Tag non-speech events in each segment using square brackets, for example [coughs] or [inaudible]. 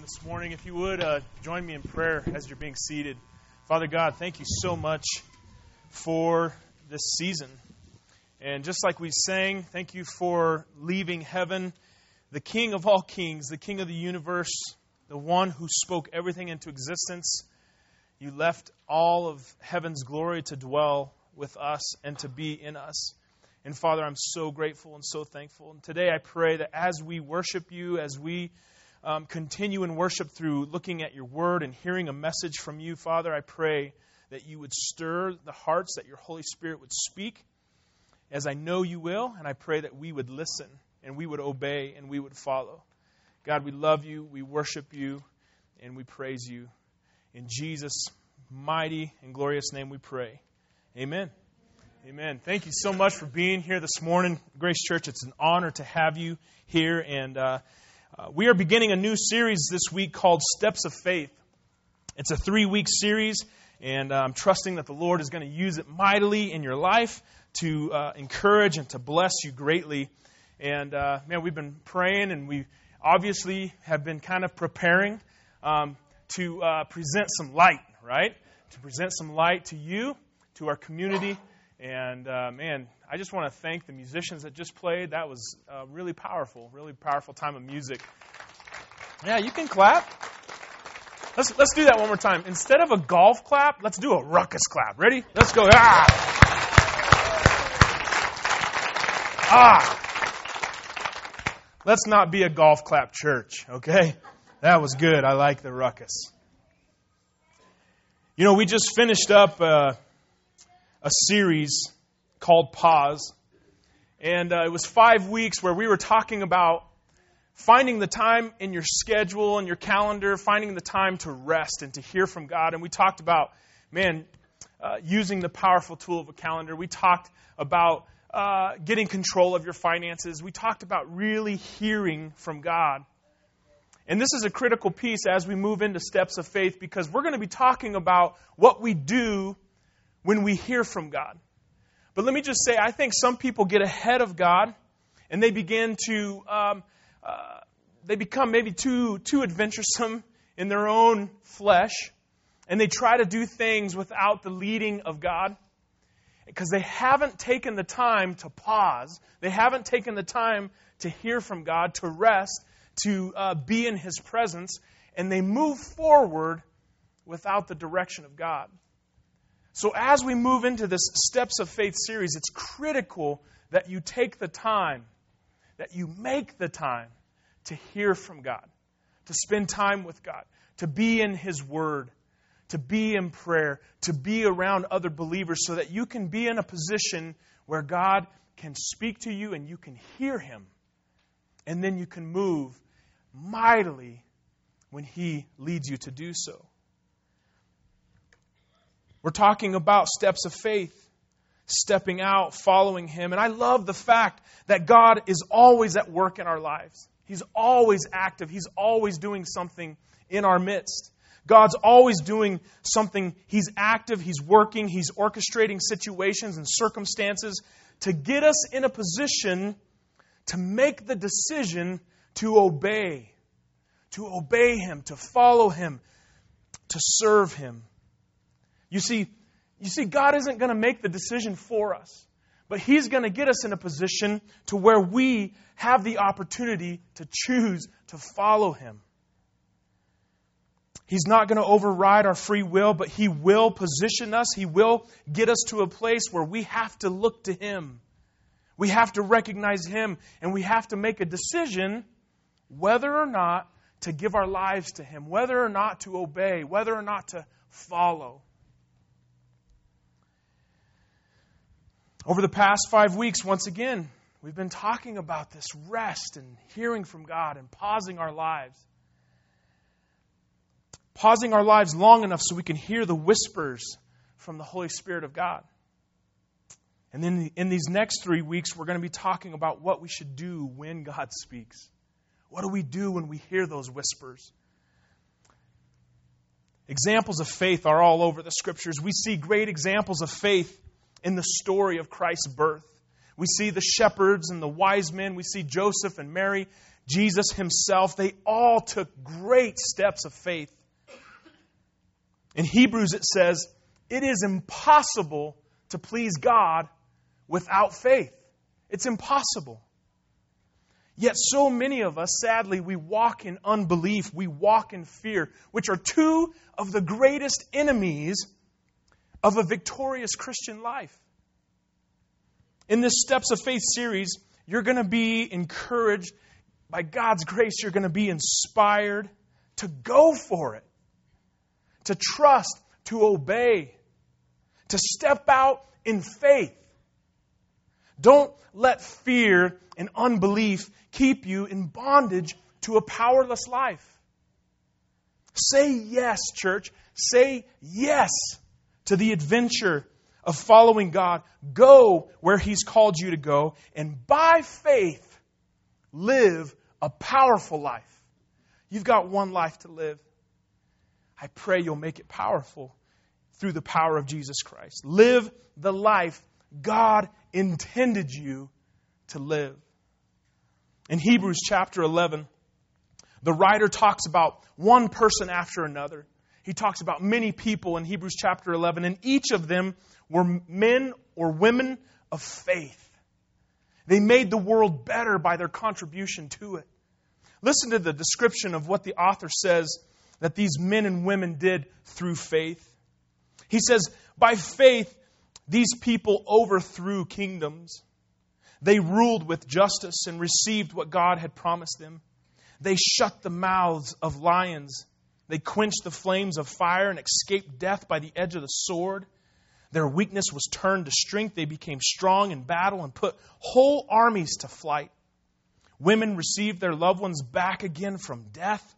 this morning. If you would, uh, join me in prayer as you're being seated. Father God, thank you so much for this season. And just like we sang, thank you for leaving heaven, the King of all kings, the King of the universe, the one who spoke everything into existence. You left all of heaven's glory to dwell with us and to be in us. And Father, I'm so grateful and so thankful. And today I pray that as we worship you, as we um, continue in worship through looking at your word and hearing a message from you, Father, I pray that you would stir the hearts, that your Holy Spirit would speak, as I know you will, and I pray that we would listen and we would obey and we would follow. God, we love you, we worship you, and we praise you. In Jesus' mighty and glorious name we pray. Amen. Amen. Thank you so much for being here this morning, Grace Church. It's an honor to have you here, and uh, uh, we are beginning a new series this week called Steps of Faith. It's a three week series, and uh, I'm trusting that the Lord is going to use it mightily in your life to uh, encourage and to bless you greatly. And uh, man, we've been praying, and we obviously have been kind of preparing um, to uh, present some light, right? To present some light to you, to our community. And uh, man, I just want to thank the musicians that just played. That was uh, really powerful, really powerful time of music. Yeah, you can clap. Let's let's do that one more time. Instead of a golf clap, let's do a ruckus clap. Ready? Let's go. Ah. Ah. Let's not be a golf clap church, okay? That was good. I like the ruckus. You know, we just finished up uh, a series called Pause. And uh, it was five weeks where we were talking about finding the time in your schedule and your calendar, finding the time to rest and to hear from God. And we talked about, man, uh, using the powerful tool of a calendar. We talked about uh, getting control of your finances. We talked about really hearing from God. And this is a critical piece as we move into steps of faith because we're going to be talking about what we do when we hear from God. But let me just say, I think some people get ahead of God and they begin to, um, uh, they become maybe too, too adventuresome in their own flesh and they try to do things without the leading of God because they haven't taken the time to pause. They haven't taken the time to hear from God, to rest, to uh, be in His presence, and they move forward without the direction of God. So, as we move into this Steps of Faith series, it's critical that you take the time, that you make the time to hear from God, to spend time with God, to be in His Word, to be in prayer, to be around other believers, so that you can be in a position where God can speak to you and you can hear Him. And then you can move mightily when He leads you to do so. We're talking about steps of faith, stepping out, following Him. And I love the fact that God is always at work in our lives. He's always active, He's always doing something in our midst. God's always doing something. He's active, He's working, He's orchestrating situations and circumstances to get us in a position to make the decision to obey, to obey Him, to follow Him, to serve Him. You see, you see, God isn't going to make the decision for us, but He's going to get us in a position to where we have the opportunity to choose to follow Him. He's not going to override our free will, but He will position us. He will get us to a place where we have to look to Him. We have to recognize Him, and we have to make a decision whether or not to give our lives to Him, whether or not to obey, whether or not to follow. Over the past five weeks, once again, we've been talking about this rest and hearing from God and pausing our lives. Pausing our lives long enough so we can hear the whispers from the Holy Spirit of God. And then in these next three weeks, we're going to be talking about what we should do when God speaks. What do we do when we hear those whispers? Examples of faith are all over the scriptures. We see great examples of faith in the story of Christ's birth. We see the shepherds and the wise men. We see Joseph and Mary Jesus himself, they all took great steps of faith. In Hebrews, it says, It is impossible to please God without faith. It's impossible. Yet, so many of us, sadly, we walk in unbelief, we walk in fear, which are two of the greatest enemies of a victorious Christian life. In this Steps of Faith series, you're going to be encouraged. By God's grace, you're going to be inspired to go for it, to trust, to obey, to step out in faith. Don't let fear and unbelief keep you in bondage to a powerless life. Say yes, church. Say yes to the adventure of following God. Go where He's called you to go, and by faith, live a powerful life. You've got one life to live. I pray you'll make it powerful through the power of Jesus Christ. Live the life God intended you to live. In Hebrews chapter 11, the writer talks about one person after another. He talks about many people in Hebrews chapter 11, and each of them were men or women of faith. They made the world better by their contribution to it. Listen to the description of what the author says that these men and women did through faith. He says, By faith, these people overthrew kingdoms. They ruled with justice and received what God had promised them. They shut the mouths of lions. They quenched the flames of fire and escaped death by the edge of the sword. Their weakness was turned to strength. They became strong in battle and put whole armies to flight. Women received their loved ones back again from death,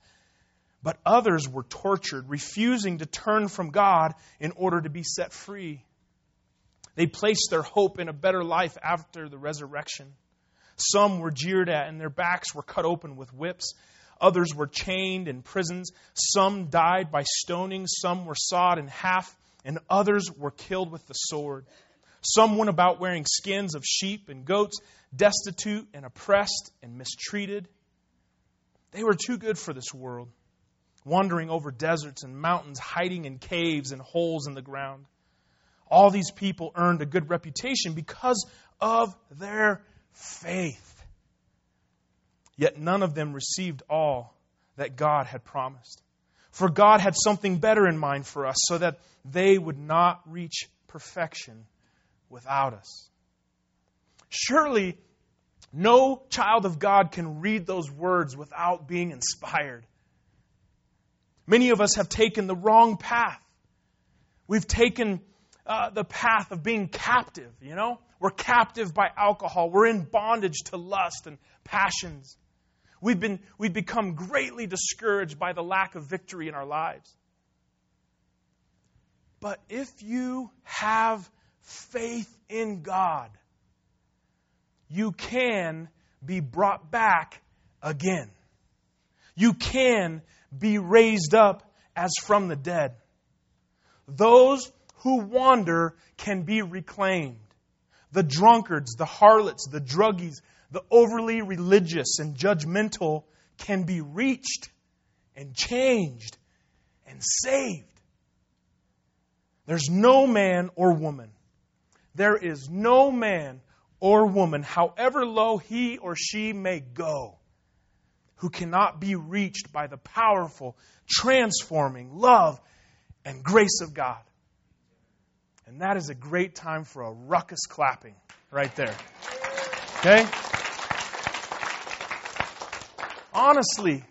but others were tortured, refusing to turn from God in order to be set free. They placed their hope in a better life after the resurrection. Some were jeered at and their backs were cut open with whips. Others were chained in prisons. Some died by stoning. Some were sawed in half. And others were killed with the sword. Some went about wearing skins of sheep and goats, destitute and oppressed and mistreated. They were too good for this world, wandering over deserts and mountains, hiding in caves and holes in the ground. All these people earned a good reputation because of their faith. Yet none of them received all that God had promised. For God had something better in mind for us so that they would not reach perfection without us. Surely, no child of God can read those words without being inspired. Many of us have taken the wrong path. We've taken uh, the path of being captive, you know? We're captive by alcohol. We're in bondage to lust and passions. We've, been, we've become greatly discouraged by the lack of victory in our lives. But if you have faith in God, you can be brought back again. You can be raised up as from the dead. Those who wander can be reclaimed. The drunkards, the harlots, the druggies, the overly religious and judgmental can be reached and changed and saved. There's no man or woman. There is no man or woman, however low he or she may go, who cannot be reached by the powerful, transforming love and grace of God. And that is a great time for a ruckus clapping right there. Okay? Honestly,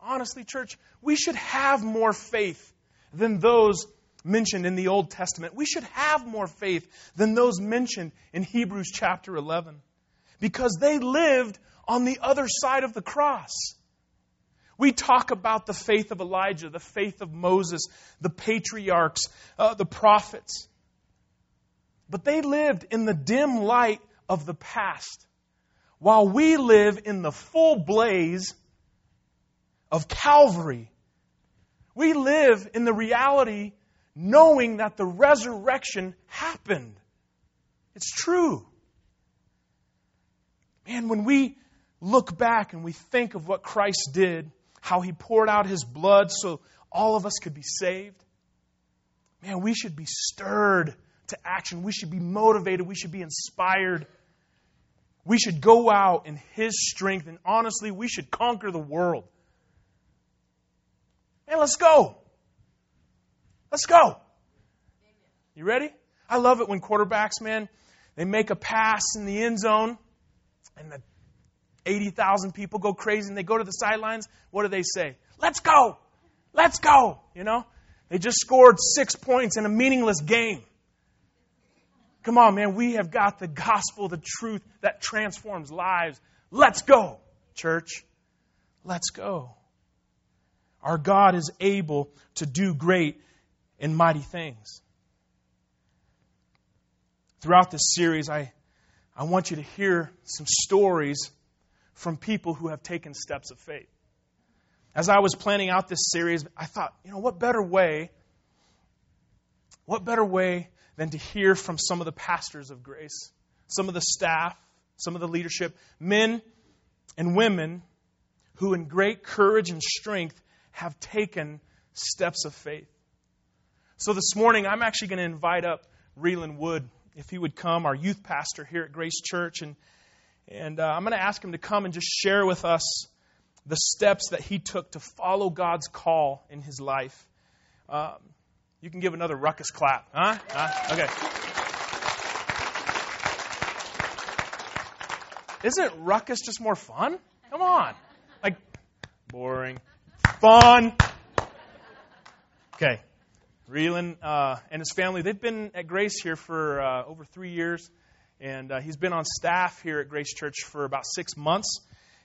honestly, church, we should have more faith than those mentioned in the Old Testament. We should have more faith than those mentioned in Hebrews chapter 11 because they lived on the other side of the cross. We talk about the faith of Elijah, the faith of Moses, the patriarchs, uh, the prophets. But they lived in the dim light of the past, while we live in the full blaze of Calvary. We live in the reality knowing that the resurrection happened. It's true. Man, when we look back and we think of what Christ did, how he poured out his blood so all of us could be saved, man, we should be stirred to action. We should be motivated. We should be inspired. We should go out in his strength, and honestly, we should conquer the world. Man, let's go. Let's go. You ready? I love it when quarterbacks, man, they make a pass in the end zone and the 80,000 people go crazy and they go to the sidelines. What do they say? Let's go. Let's go. You know? They just scored six points in a meaningless game. Come on, man. We have got the gospel, the truth that transforms lives. Let's go, church. Let's go. Our God is able to do great and mighty things. Throughout this series, I, I want you to hear some stories from people who have taken steps of faith. As I was planning out this series, I thought, you know, what better way, what better way than to hear from some of the pastors of grace, some of the staff, some of the leadership, men and women who, in great courage and strength, have taken steps of faith. So this morning, I'm actually going to invite up Reeland Wood, if he would come, our youth pastor here at Grace Church. And, and uh, I'm going to ask him to come and just share with us the steps that he took to follow God's call in his life. Um, you can give another ruckus clap. Huh? huh? Okay. Isn't ruckus just more fun? Come on. Like, boring. Fun. Okay. Reeland uh, and his family, they've been at Grace here for uh, over three years. And uh, he's been on staff here at Grace Church for about six months.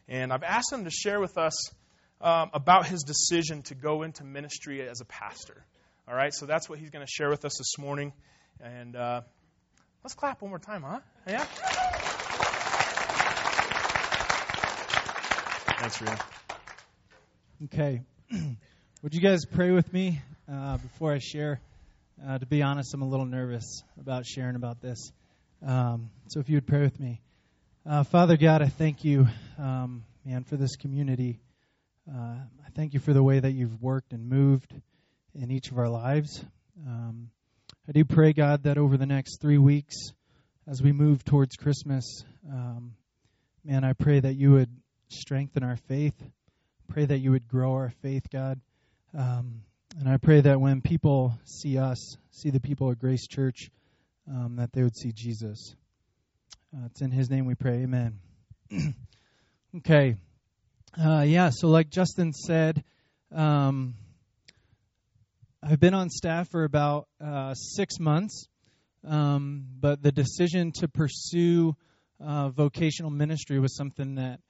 And I've asked him to share with us um, about his decision to go into ministry as a pastor. All right, so that's what he's going to share with us this morning. And uh, let's clap one more time, huh? Yeah? Thanks, Reeland. Okay. [clears throat] Would you guys pray with me? uh, before I share. Uh, to be honest, I'm a little nervous about sharing about this. Um, so if you would pray with me. Uh, Father God, I thank you, um, man, for this community. Uh, I thank you for the way that you've worked and moved in each of our lives. Um, I do pray, God, that over the next three weeks, as we move towards Christmas, um, man, I pray that you would strengthen our faith. Pray that you would grow our faith, God. Um, and I pray that when people see us, see the people at Grace Church, um, that they would see Jesus. Uh, it's in His name we pray. Amen. [clears throat] okay. Uh, yeah, so like Justin said, um, I've been on staff for about uh, six months, um, but the decision to pursue uh, vocational ministry was something that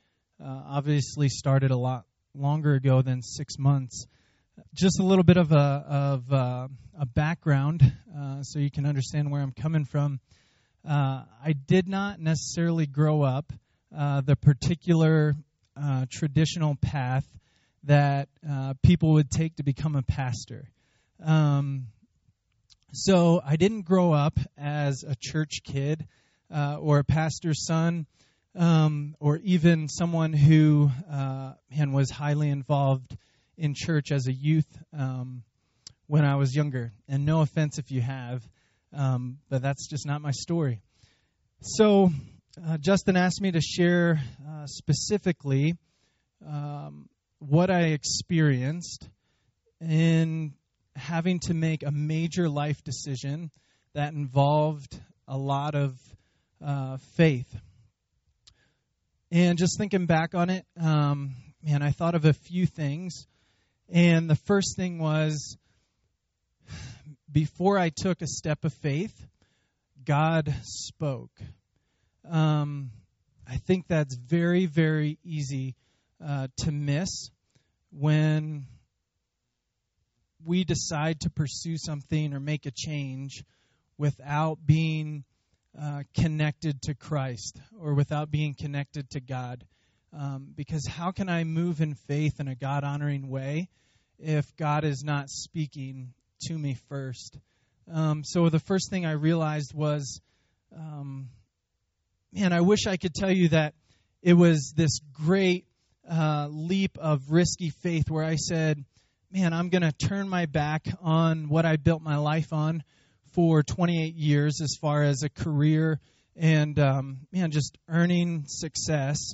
uh, obviously started a lot longer ago than six months just a little bit of a of uh, a background, uh, so you can understand where I'm coming from. Uh, I did not necessarily grow up the particular traditional path that people would take to become a pastor. Um, so I didn't grow up as a church kid or a pastor's son. Um, or even someone who and was highly involved in church as a youth um, when I was younger. And no offense if you have, um, but that's just not my story. So, uh, Justin asked me to share uh, specifically um, what I experienced in having to make a major life decision that involved a lot of uh, faith. And just thinking back on it, um, man, I thought of a few things and the first thing was before I took a step of faith, God spoke. Um, I think that's very, very easy uh, to miss when we decide to pursue something or make a change without being uh, connected to Christ or without being connected to God. Um, because how can I move in faith in a God honoring way if God is not speaking to me first? Um, so the first thing I realized was, um, man, I wish I could tell you that it was this great uh, leap of risky faith where I said, man, I'm going to turn my back on what I built my life on for 28 years as far as a career and um, man, just earning success,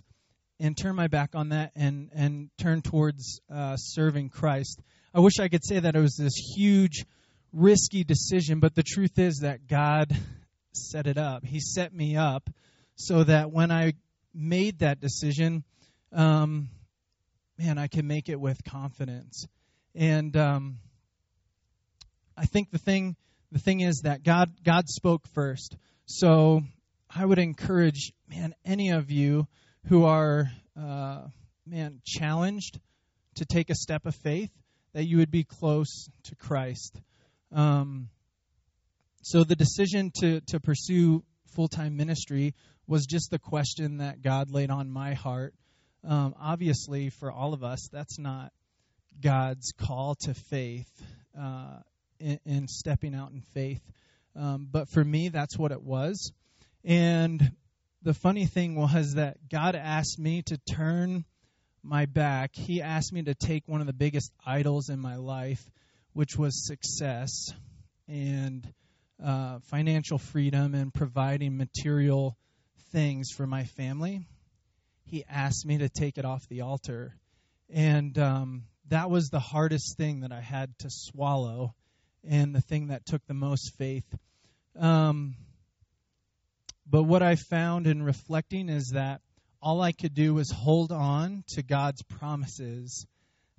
and turn my back on that and and turn towards uh, serving Christ. I wish I could say that it was this huge, risky decision, but the truth is that God set it up. He set me up so that when I made that decision, um, man, I can make it with confidence. And um, I think the thing the thing is that God God spoke first. So I would encourage, man, any of you who are, uh, man, challenged to take a step of faith, that you would be close to Christ. Um, so the decision to, to pursue full time ministry was just the question that God laid on my heart. Um, obviously, for all of us, that's not God's call to faith uh, in, in, stepping out in faith. Um, but for me, that's what it was. And the funny thing was that God asked me to turn my back. He asked me to take one of the biggest idols in my life, which was success and uh, financial freedom and providing material things for my family. He asked me to take it off the altar. And um, that was the hardest thing that I had to swallow and the thing that took the most faith. Um, but what I found in reflecting is that all I could do was hold on to God's promises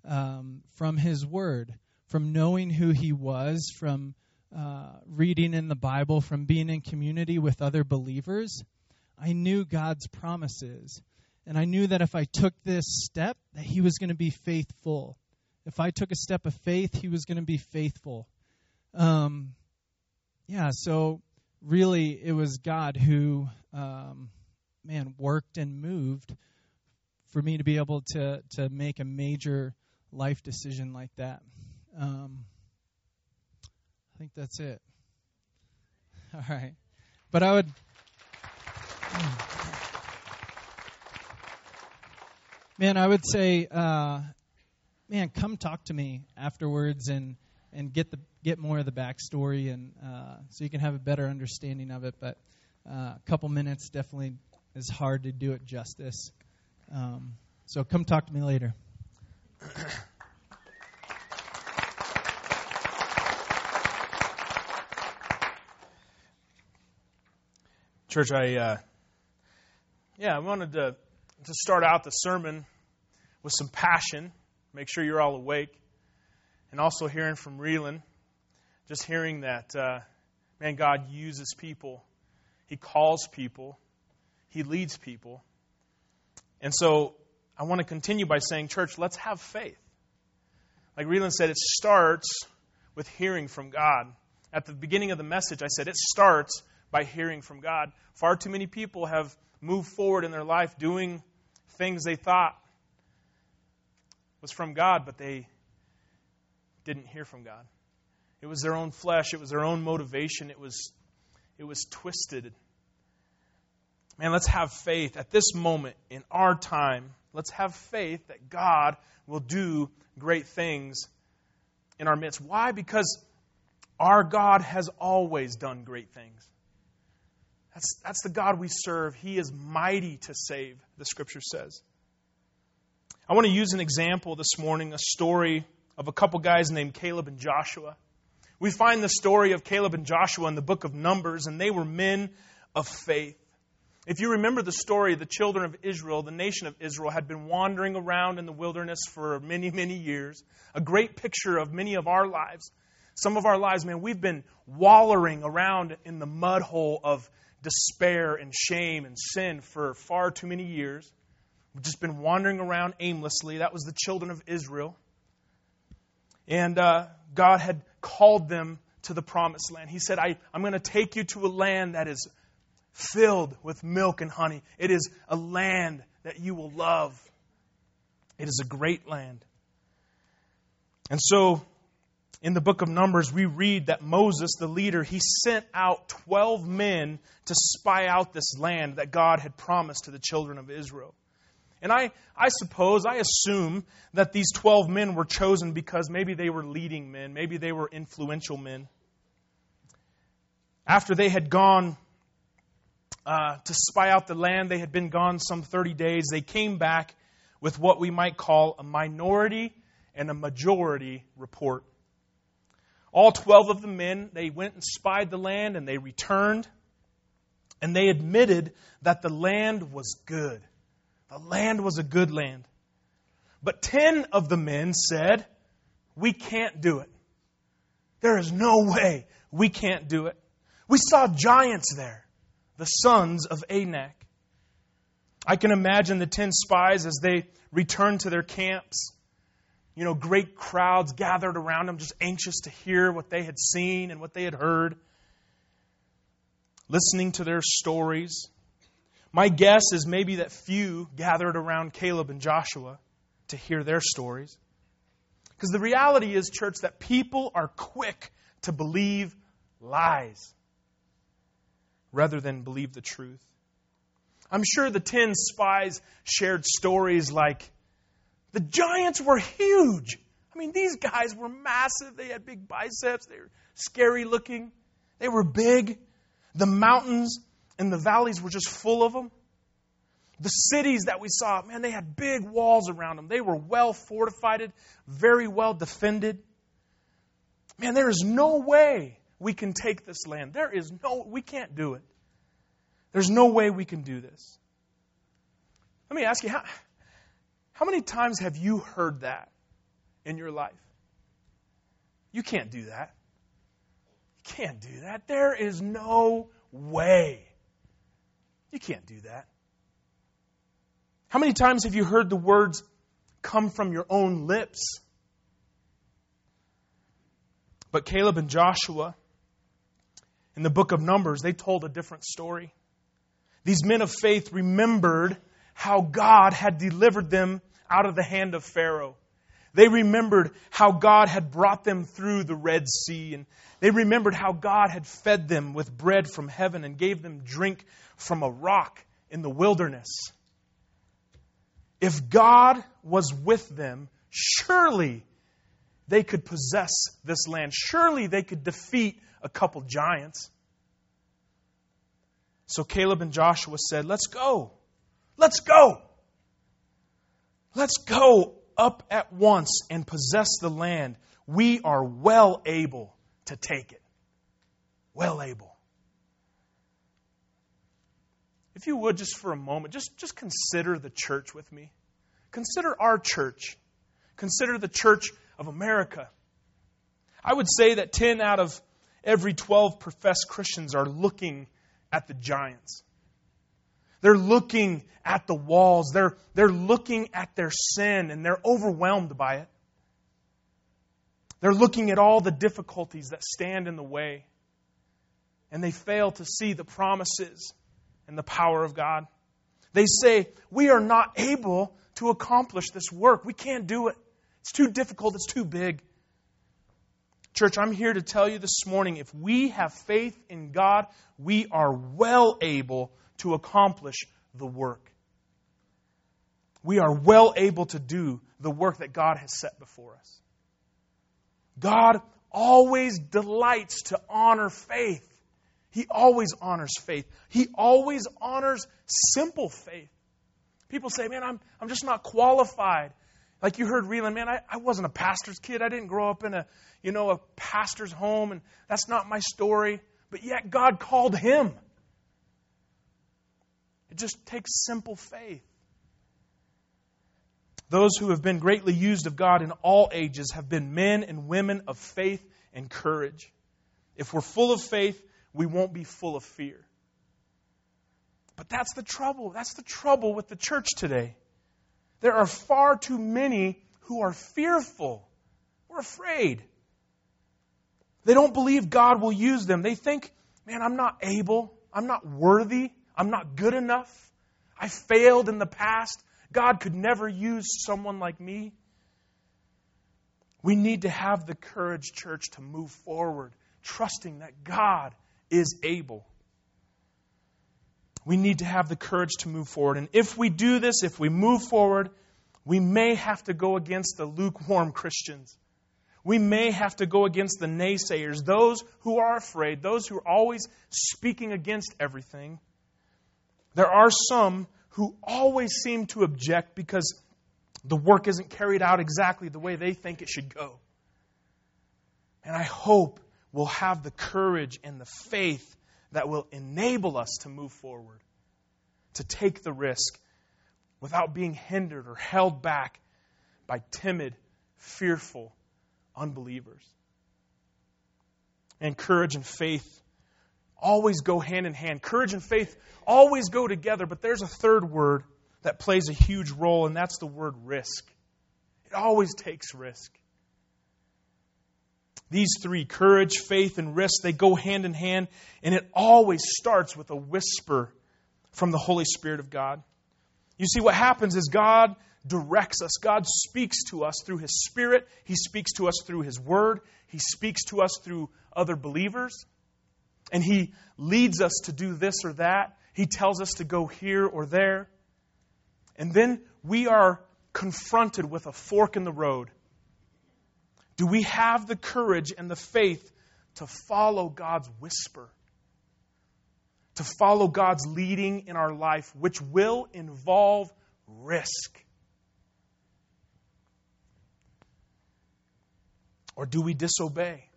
um, from His Word, from knowing who He was, from uh, reading in the Bible, from being in community with other believers. I knew God's promises. And I knew that if I took this step, that He was going to be faithful. If I took a step of faith, He was going to be faithful. Um, yeah, so really it was God who, um, man, worked and moved for me to be able to to make a major life decision like that. Um, I think that's it. [laughs] All right, but I would. Man, I would say, uh, man, come talk to me afterwards and and get the get more of the backstory, and uh, so you can have a better understanding of it. But uh, a couple minutes definitely is hard to do it justice. Um, so come talk to me later. [coughs] Church, I uh, yeah, I wanted to to start out the sermon with some passion. Make sure you're all awake and also hearing from Reeland, just hearing that, uh, man, God uses people, He calls people, He leads people. And so I want to continue by saying, church, let's have faith. Like Reeland said, it starts with hearing from God. At the beginning of the message, I said it starts by hearing from God. Far too many people have moved forward in their life doing things they thought was from God, but they didn't hear from God. It was their own flesh, it was their own motivation, it was, it was twisted. Man, let's have faith at this moment in our time. Let's have faith that God will do great things in our midst. Why? Because our God has always done great things. That's, that's the God we serve. He is mighty to save, the scripture says. I want to use an example this morning, a story of a couple guys named Caleb and Joshua. We find the story of Caleb and Joshua in the book of Numbers, and they were men of faith. If you remember the story, the children of Israel, the nation of Israel, had been wandering around in the wilderness for many, many years. A great picture of many of our lives. Some of our lives, man, we've been wallowing around in the mud hole of despair and shame and sin for far too many years. We've just been wandering around aimlessly. That was the children of Israel. And uh, God had called them to the promised land. He said, I, I'm going to take you to a land that is filled with milk and honey. It is a land that you will love. It is a great land. And so, in the book of Numbers, we read that Moses, the leader, he sent out 12 men to spy out this land that God had promised to the children of Israel. And I, I suppose, I assume that these 12 men were chosen because maybe they were leading men, maybe they were influential men. After they had gone uh, to spy out the land, they had been gone some 30 days, they came back with what we might call a minority and a majority report. All 12 of the men, they went and spied the land and they returned and they admitted that the land was good. The land was a good land. But 10 of the men said, We can't do it. There is no way we can't do it. We saw giants there, the sons of Anak. I can imagine the 10 spies as they returned to their camps you know, great crowds gathered around them, just anxious to hear what they had seen and what they had heard, listening to their stories. My guess is maybe that few gathered around Caleb and Joshua to hear their stories. Because the reality is, church, that people are quick to believe lies rather than believe the truth. I'm sure the ten spies shared stories like, the giants were huge. I mean, these guys were massive. They had big biceps. They were scary looking. They were big. The mountains and the valleys were just full of them. The cities that we saw, man, they had big walls around them. They were well fortified, very well defended. Man, there is no way we can take this land. There is no, we can't do it. There's no way we can do this. Let me ask you, how, how many times have you heard that in your life? You can't do that. You can't do that. There is no way. You can't do that. How many times have you heard the words come from your own lips? But Caleb and Joshua, in the book of Numbers, they told a different story. These men of faith remembered how God had delivered them out of the hand of Pharaoh. They remembered how God had brought them through the Red Sea, and they remembered how God had fed them with bread from heaven and gave them drink from a rock in the wilderness. If God was with them, surely they could possess this land. Surely they could defeat a couple giants. So Caleb and Joshua said, Let's go. Let's go. Let's go up at once and possess the land. We are well able to take it. Well able. If you would, just for a moment, just, just consider the church with me. Consider our church. Consider the church of America. I would say that 10 out of every 12 professed Christians are looking at the giants. They're looking at the walls. They're, they're looking at their sin and they're overwhelmed by it. They're looking at all the difficulties that stand in the way. And they fail to see the promises and the power of God. They say, We are not able to accomplish this work. We can't do it. It's too difficult. It's too big. Church, I'm here to tell you this morning if we have faith in God, we are well able to accomplish the work. We are well able to do the work that God has set before us. God always delights to honor faith. He always honors faith. He always honors simple faith. People say, man, I'm, I'm just not qualified. Like you heard Reeland, man, I, I wasn't a pastor's kid. I didn't grow up in a, you know, a pastor's home, and that's not my story. But yet God called him. It just takes simple faith. Those who have been greatly used of God in all ages have been men and women of faith and courage. If we're full of faith, we won't be full of fear. But that's the trouble. That's the trouble with the church today. There are far too many who are fearful. We're afraid. They don't believe God will use them. They think, man, I'm not able. I'm not worthy. I'm not good enough. I failed in the past. God could never use someone like me. We need to have the courage, church, to move forward, trusting that God is able. we need to have the courage to move forward. And if we do this, if we move forward, we may have to go against the lukewarm Christians. We may have to go against the naysayers, those who are afraid, those who are always speaking against everything. There are some who always seem to object because the work isn't carried out exactly the way they think it should go. And I hope we'll have the courage and the faith that will enable us to move forward, to take the risk without being hindered or held back by timid, fearful unbelievers. And courage and faith always go hand in hand. Courage and faith always go together, but there's a third word that plays a huge role, and that's the word risk. It always takes risk. These three courage, faith, and risk they go hand in hand, and it always starts with a whisper from the Holy Spirit of God. You see, what happens is God directs us, God speaks to us through His Spirit, He speaks to us through His Word, He speaks to us through other believers, and He leads us to do this or that. He tells us to go here or there. And then we are confronted with a fork in the road. Do we have the courage and the faith to follow God's whisper? To follow God's leading in our life, which will involve risk. Or do we disobey?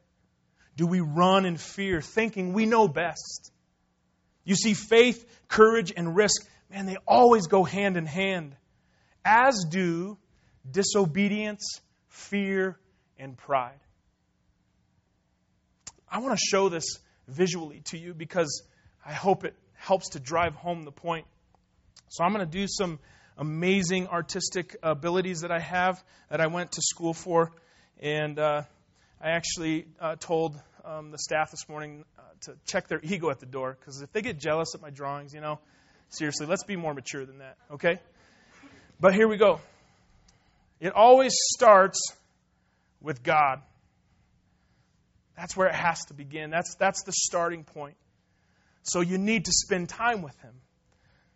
Do we run in fear, thinking we know best? You see, faith, courage, and risk, man, they always go hand in hand, as do disobedience, fear, and pride. I want to show this visually to you because I hope it helps to drive home the point. So, I'm going to do some amazing artistic abilities that I have that I went to school for. And uh, I actually uh, told um, the staff this morning uh, to check their [laughs] ego at the door because if they get jealous at my drawings, you know, seriously, let's be more mature than that, okay? But here we go. It always starts with God. That's where it has to begin. That's, that's the starting point. So you need to spend time with Him.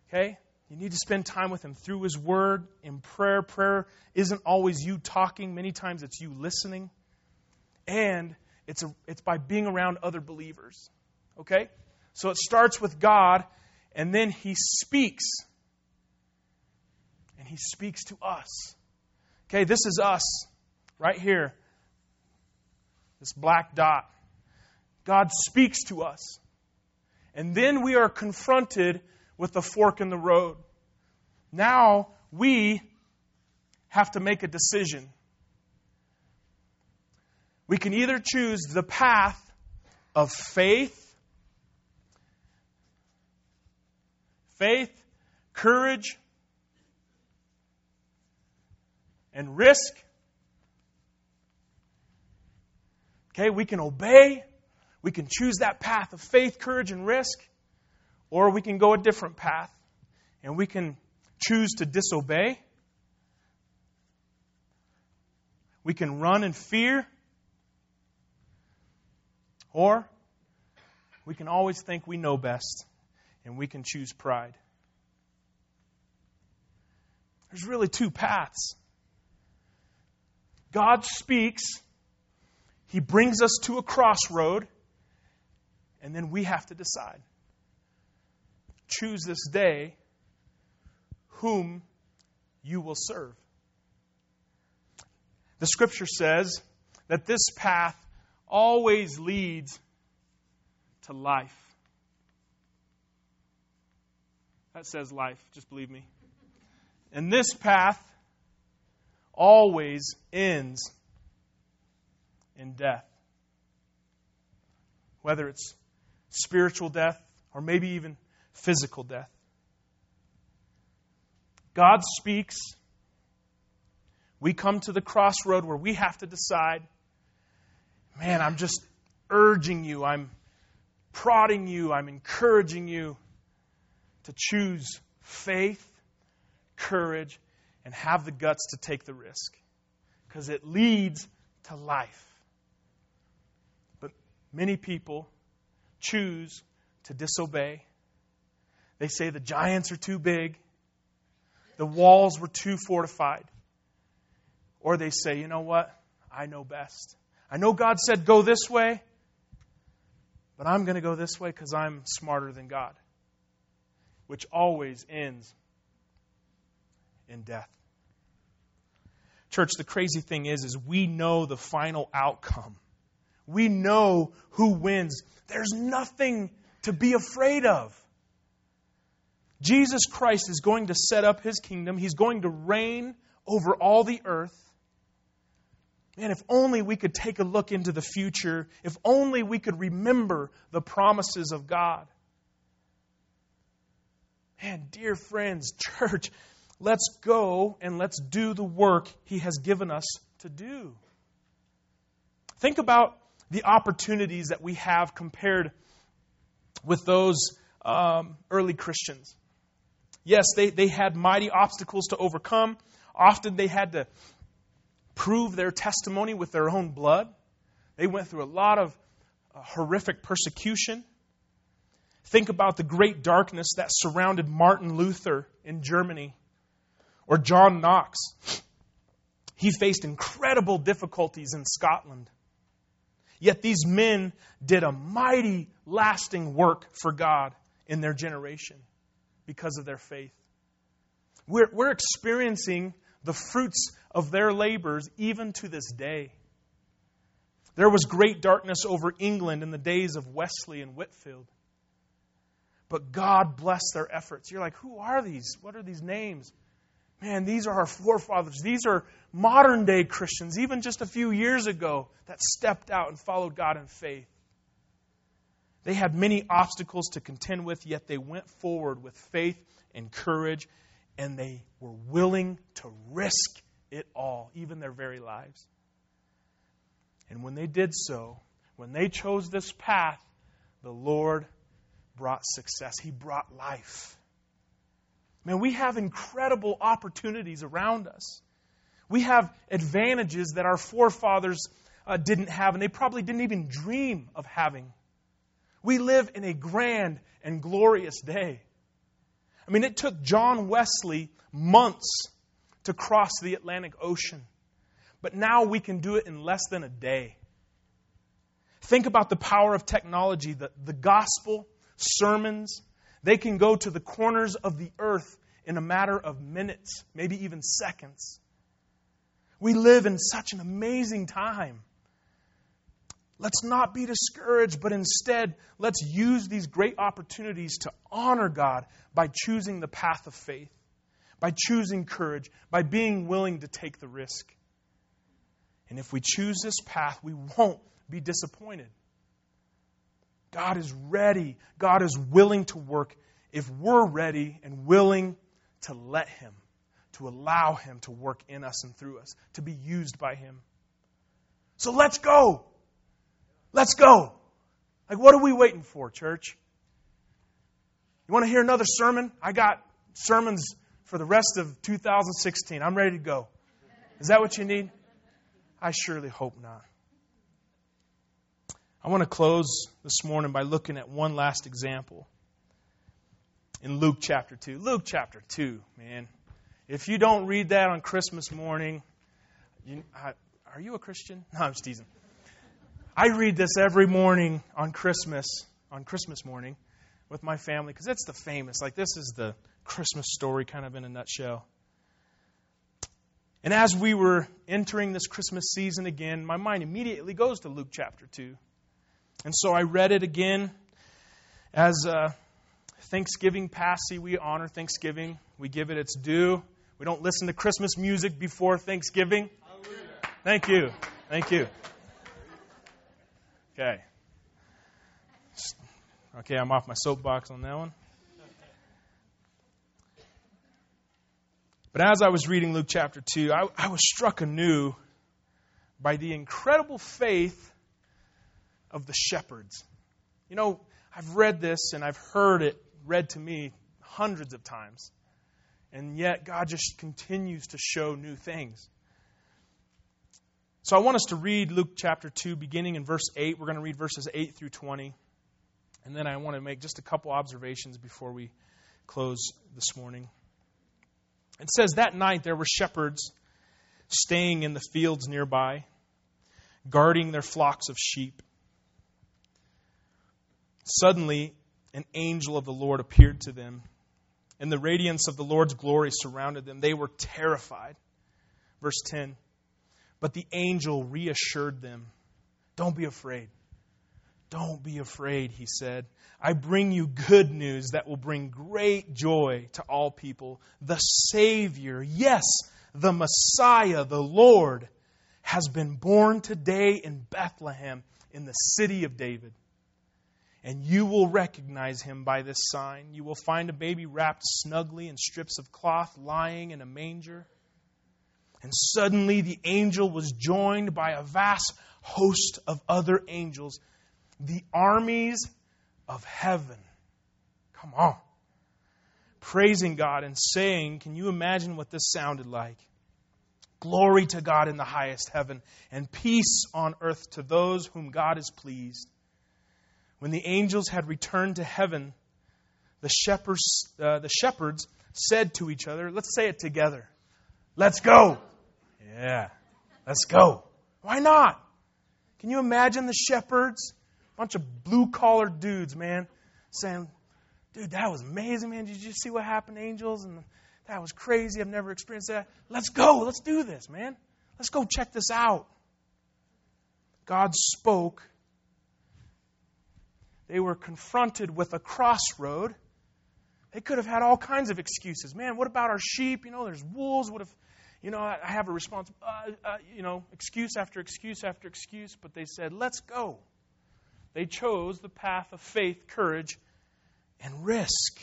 Okay? You need to spend time with Him through His Word, in prayer. Prayer isn't always you talking, many times it's you listening. And it's, a, it's by being around other believers. Okay? So it starts with God, and then He speaks. And He speaks to us. Okay, this is us right here. This black dot. God speaks to us. And then we are confronted with the fork in the road. Now we have to make a decision. We can either choose the path of faith, faith, courage, and risk. Okay, we can obey. We can choose that path of faith, courage, and risk. Or we can go a different path and we can choose to disobey. We can run in fear. Or we can always think we know best and we can choose pride. There's really two paths. God speaks, He brings us to a crossroad, and then we have to decide choose this day whom you will serve. The scripture says that this path always leads to life. That says life, just believe me. And this path always ends in death. Whether it's spiritual death or maybe even physical death. God speaks. We come to the crossroad where we have to decide man, I'm just urging you, I'm prodding you, I'm encouraging you to choose faith, courage, and have the guts to take the risk because it leads to life. But many people choose to disobey They say the giants are too big, the walls were too fortified. Or they say, you know what? I know best. I know God said go this way, but I'm going to go this way because I'm smarter than God, which always ends in death. Church, the crazy thing is, is we know the final outcome. We know who wins. There's nothing to be afraid of. Jesus Christ is going to set up his kingdom. He's going to reign over all the earth. Man, if only we could take a look into the future, if only we could remember the promises of God. Man, dear friends, [laughs] church, let's go and let's do the work He has given us to do. Think about the opportunities that we have compared with those um, early Christians. Yes, they, they had mighty obstacles to overcome. Often they had to prove their testimony with their own blood. They went through a lot of uh, horrific persecution. Think about the great darkness that surrounded Martin Luther in Germany or John Knox. He faced incredible difficulties in Scotland. Yet these men did a mighty, lasting work for God in their generation because of their faith. We're, we're experiencing the fruits of their labors even to this day. There was great darkness over England in the days of Wesley and Whitefield. But God blessed their efforts. You're like, who are these? What are these names? Man, these are our forefathers. These are modern day Christians, even just a few years ago, that stepped out and followed God in faith. They had many obstacles to contend with, yet they went forward with faith and courage, and they were willing to risk it all, even their very lives. And when they did so, when they chose this path, the Lord brought success. He brought life. Man, we have incredible opportunities around us. We have advantages that our forefathers uh, didn't have, and they probably didn't even dream of having. We live in a grand and glorious day. I mean, it took John Wesley months to cross the Atlantic Ocean, but now we can do it in less than a day. Think about the power of technology, the, the gospel, sermons, they can go to the corners of the earth in a matter of minutes, maybe even seconds. We live in such an amazing time. Let's not be discouraged, but instead, let's use these great opportunities to honor God by choosing the path of faith, by choosing courage, by being willing to take the risk. And if we choose this path, we won't be disappointed. God is ready. God is willing to work if we're ready and willing to let Him, to allow Him to work in us and through us, to be used by Him. So let's go. Let's go. Like, what are we waiting for, church? You want to hear another sermon? I got sermons for the rest of 2016. I'm ready to go. Is that what you need? I surely hope not. I want to close this morning by looking at one last example in Luke chapter 2. Luke chapter 2, man. If you don't read that on Christmas morning, you, I, are you a Christian? No, I'm just teasing. I read this every morning on Christmas, on Christmas morning with my family because it's the famous, like, this is the Christmas story kind of in a nutshell. And as we were entering this Christmas season again, my mind immediately goes to Luke chapter 2. And so I read it again as uh, Thanksgiving passy. We honor Thanksgiving, we give it its due. We don't listen to Christmas music before Thanksgiving. Thank you. Thank you. Okay. Okay, I'm off my soapbox on that one. But as I was reading Luke chapter 2, I, I was struck anew by the incredible faith of the shepherds. You know, I've read this and I've heard it read to me hundreds of times. And yet, God just continues to show new things. So, I want us to read Luke chapter 2, beginning in verse 8. We're going to read verses 8 through 20. And then I want to make just a couple observations before we close this morning. It says that night there were shepherds staying in the fields nearby, guarding their flocks of sheep. Suddenly, an angel of the Lord appeared to them, and the radiance of the Lord's glory surrounded them. They were terrified. Verse 10 But the angel reassured them Don't be afraid. Don't be afraid, he said. I bring you good news that will bring great joy to all people. The Savior, yes, the Messiah, the Lord, has been born today in Bethlehem in the city of David. And you will recognize him by this sign. You will find a baby wrapped snugly in strips of cloth, lying in a manger. And suddenly the angel was joined by a vast host of other angels, the armies of heaven. Come on. Praising God and saying, Can you imagine what this sounded like? Glory to God in the highest heaven, and peace on earth to those whom God is pleased. When the angels had returned to heaven, the shepherds, uh, the shepherds said to each other, Let's say it together. Let's go. Yeah, let's go. Why not? Can you imagine the shepherds? Bunch of blue collar dudes, man, saying, Dude, that was amazing, man. Did you see what happened, angels? And that was crazy. I've never experienced that. Let's go. Let's do this, man. Let's go check this out. God spoke. They were confronted with a crossroad. They could have had all kinds of excuses. Man, what about our sheep? You know, there's wolves. What if, you know, I have a response, uh, uh, you know, excuse after excuse after excuse. But they said, let's go. They chose the path of faith, courage, and risk.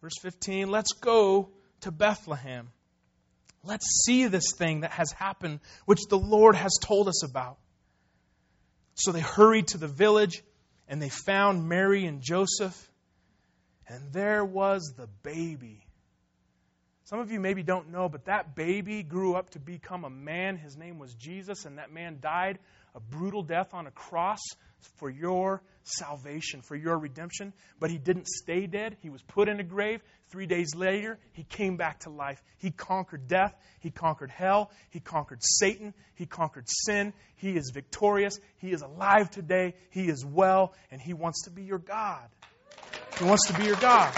Verse 15 Let's go to Bethlehem. Let's see this thing that has happened, which the Lord has told us about. So they hurried to the village and they found Mary and Joseph, and there was the baby. Some of you maybe don't know, but that baby grew up to become a man. His name was Jesus, and that man died a brutal death on a cross for your salvation, for your redemption. But he didn't stay dead. He was put in a grave. Three days later, he came back to life. He conquered death. He conquered hell. He conquered Satan. He conquered sin. He is victorious. He is alive today. He is well, and he wants to be your God. He wants to be your God.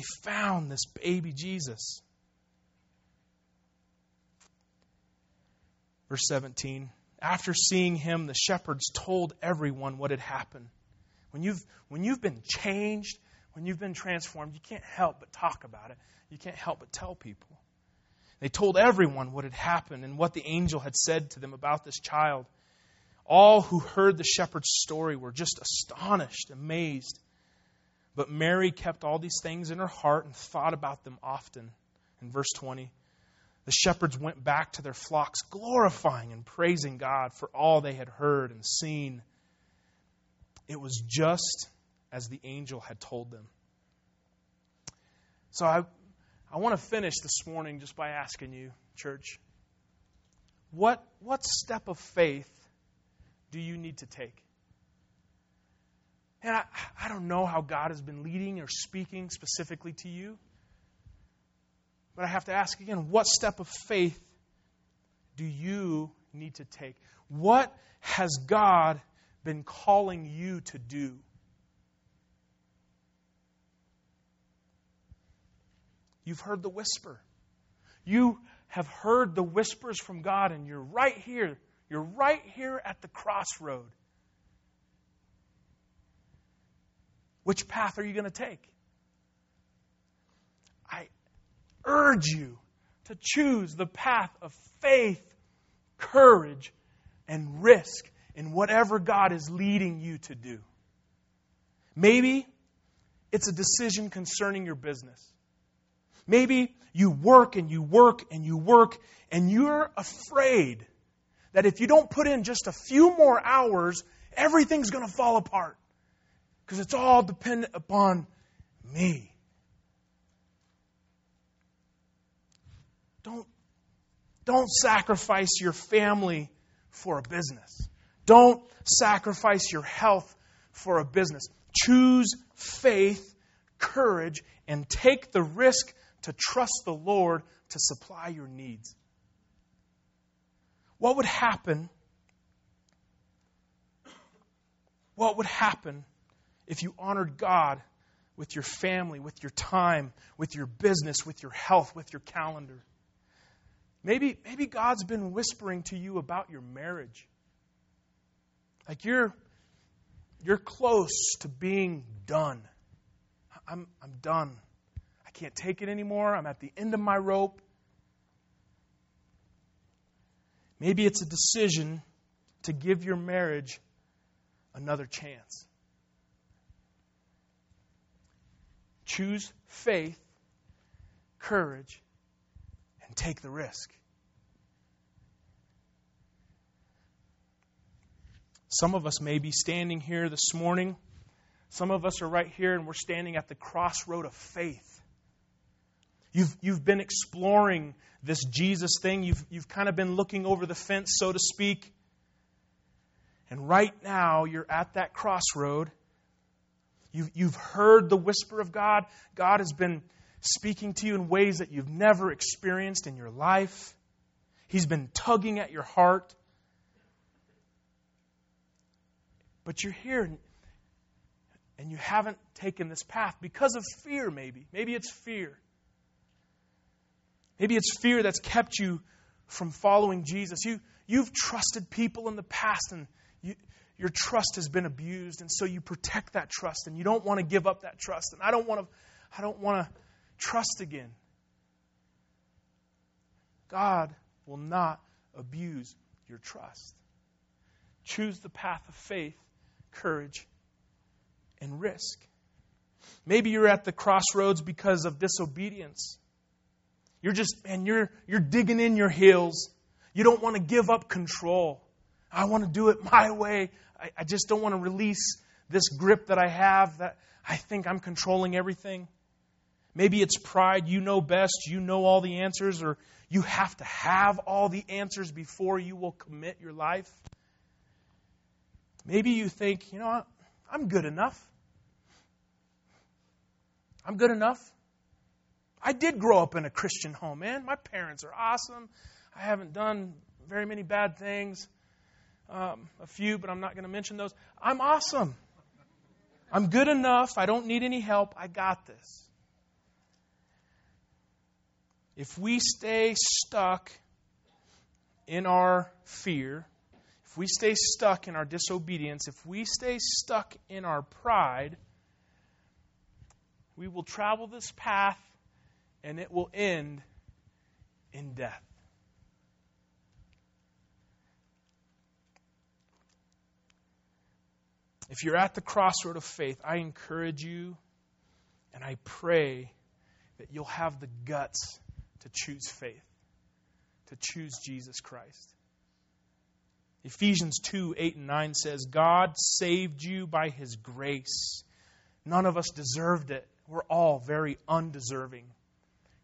They found this baby Jesus. Verse 17 After seeing him, the shepherds told everyone what had happened. When you've, when you've been changed, when you've been transformed, you can't help but talk about it. You can't help but tell people. They told everyone what had happened and what the angel had said to them about this child. All who heard the shepherd's story were just astonished, amazed. But Mary kept all these things in her heart and thought about them often. In verse 20, the shepherds went back to their flocks, glorifying and praising God for all they had heard and seen. It was just as the angel had told them. So I, I want to finish this morning just by asking you, church, what, what step of faith do you need to take? And I, I don't know how God has been leading or speaking specifically to you. But I have to ask again what step of faith do you need to take? What has God been calling you to do? You've heard the whisper. You have heard the whispers from God, and you're right here. You're right here at the crossroad. Which path are you going to take? I urge you to choose the path of faith, courage, and risk in whatever God is leading you to do. Maybe it's a decision concerning your business. Maybe you work and you work and you work and you're afraid that if you don't put in just a few more hours, everything's going to fall apart because it's all dependent upon me. Don't, don't sacrifice your family for a business. Don't sacrifice your health for a business. Choose faith, courage, and take the risk to trust the Lord to supply your needs. What would happen? What would happen if you honored God with your family, with your time, with your business, with your health, with your calendar? Maybe, maybe God's been whispering to you about your marriage. Like you're, you're close to being done. I'm, I'm done. I can't take it anymore. I'm at the end of my rope. Maybe it's a decision to give your marriage another chance. Choose faith, courage, and take the risk. Some of us may be standing here this morning. Some of us are right here and we're standing at the crossroad of faith. You've, you've been exploring this Jesus thing. You've, you've kind of been looking over the fence, so to speak. And right now, you're at that crossroad. You've, you've heard the whisper of God. God has been speaking to you in ways that you've never experienced in your life. He's been tugging at your heart. But you're here and you haven't taken this path because of fear, maybe. Maybe it's fear. Maybe it's fear that's kept you from following Jesus. You, you've trusted people in the past and your trust has been abused, and so you protect that trust and you don't want to give up that trust. And I don't want to, I don't want to trust again. God will not abuse your trust. Choose the path of faith, courage, and risk. Maybe you're at the crossroads because of disobedience. You're just, and you're, you're digging in your heels. You don't want to give up control. I want to do it my way. I, I just don't want to release this grip that I have that I think I'm controlling everything. Maybe it's pride. You know best. You know all the answers, or you have to have all the answers before you will commit your life. Maybe you think, you know, I'm good enough. I'm good enough. I did grow up in a Christian home, man. My parents are awesome. I haven't done very many bad things. Um, a few, but I'm not going to mention those. I'm awesome. I'm good enough. I don't need any help. I got this. If we stay stuck in our fear, if we stay stuck in our disobedience, if we stay stuck in our pride, we will travel this path and it will end in death. If you're at the crossroad of faith, I encourage you and I pray that you'll have the guts to choose faith, to choose Jesus Christ. Ephesians 2 8 and 9 says, God saved you by his grace. None of us deserved it. We're all very undeserving.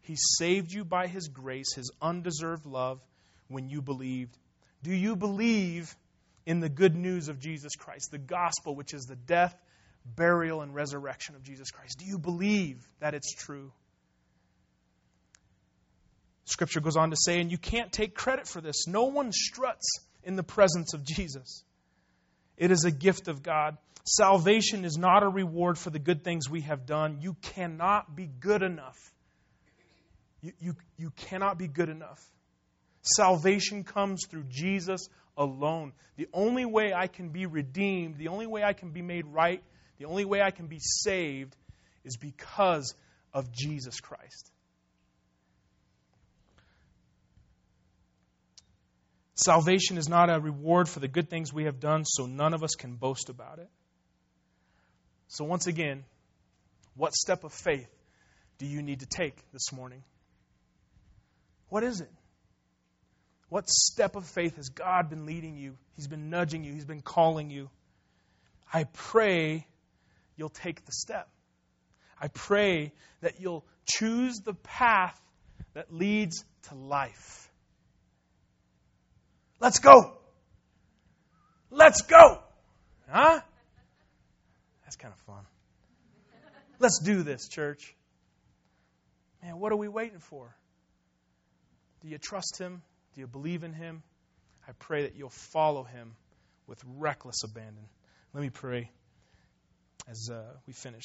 He saved you by His grace, His undeserved love, when you believed. Do you believe in the good news of Jesus Christ, the gospel, which is the death, burial, and resurrection of Jesus Christ? Do you believe that it's true? Scripture goes on to say, and you can't take credit for this. No one struts in the presence of Jesus. It is a gift of God. Salvation is not a reward for the good things we have done. You cannot be good enough you, you, you cannot be good enough. Salvation comes through Jesus alone. The only way I can be redeemed, the only way I can be made right, the only way I can be saved is because of Jesus Christ. Salvation is not a reward for the good things we have done, so none of us can boast about it. So, once again, what step of faith do you need to take this morning? What is it? What step of faith has God been leading you? He's been nudging you, He's been calling you. I pray you'll take the step. I pray that you'll choose the path that leads to life. Let's go. Let's go. Huh? That's kind of fun. Let's do this, church. Man, what are we waiting for? Do you trust Him? Do you believe in Him? I pray that you'll follow Him with reckless abandon. Let me pray as uh, we finish.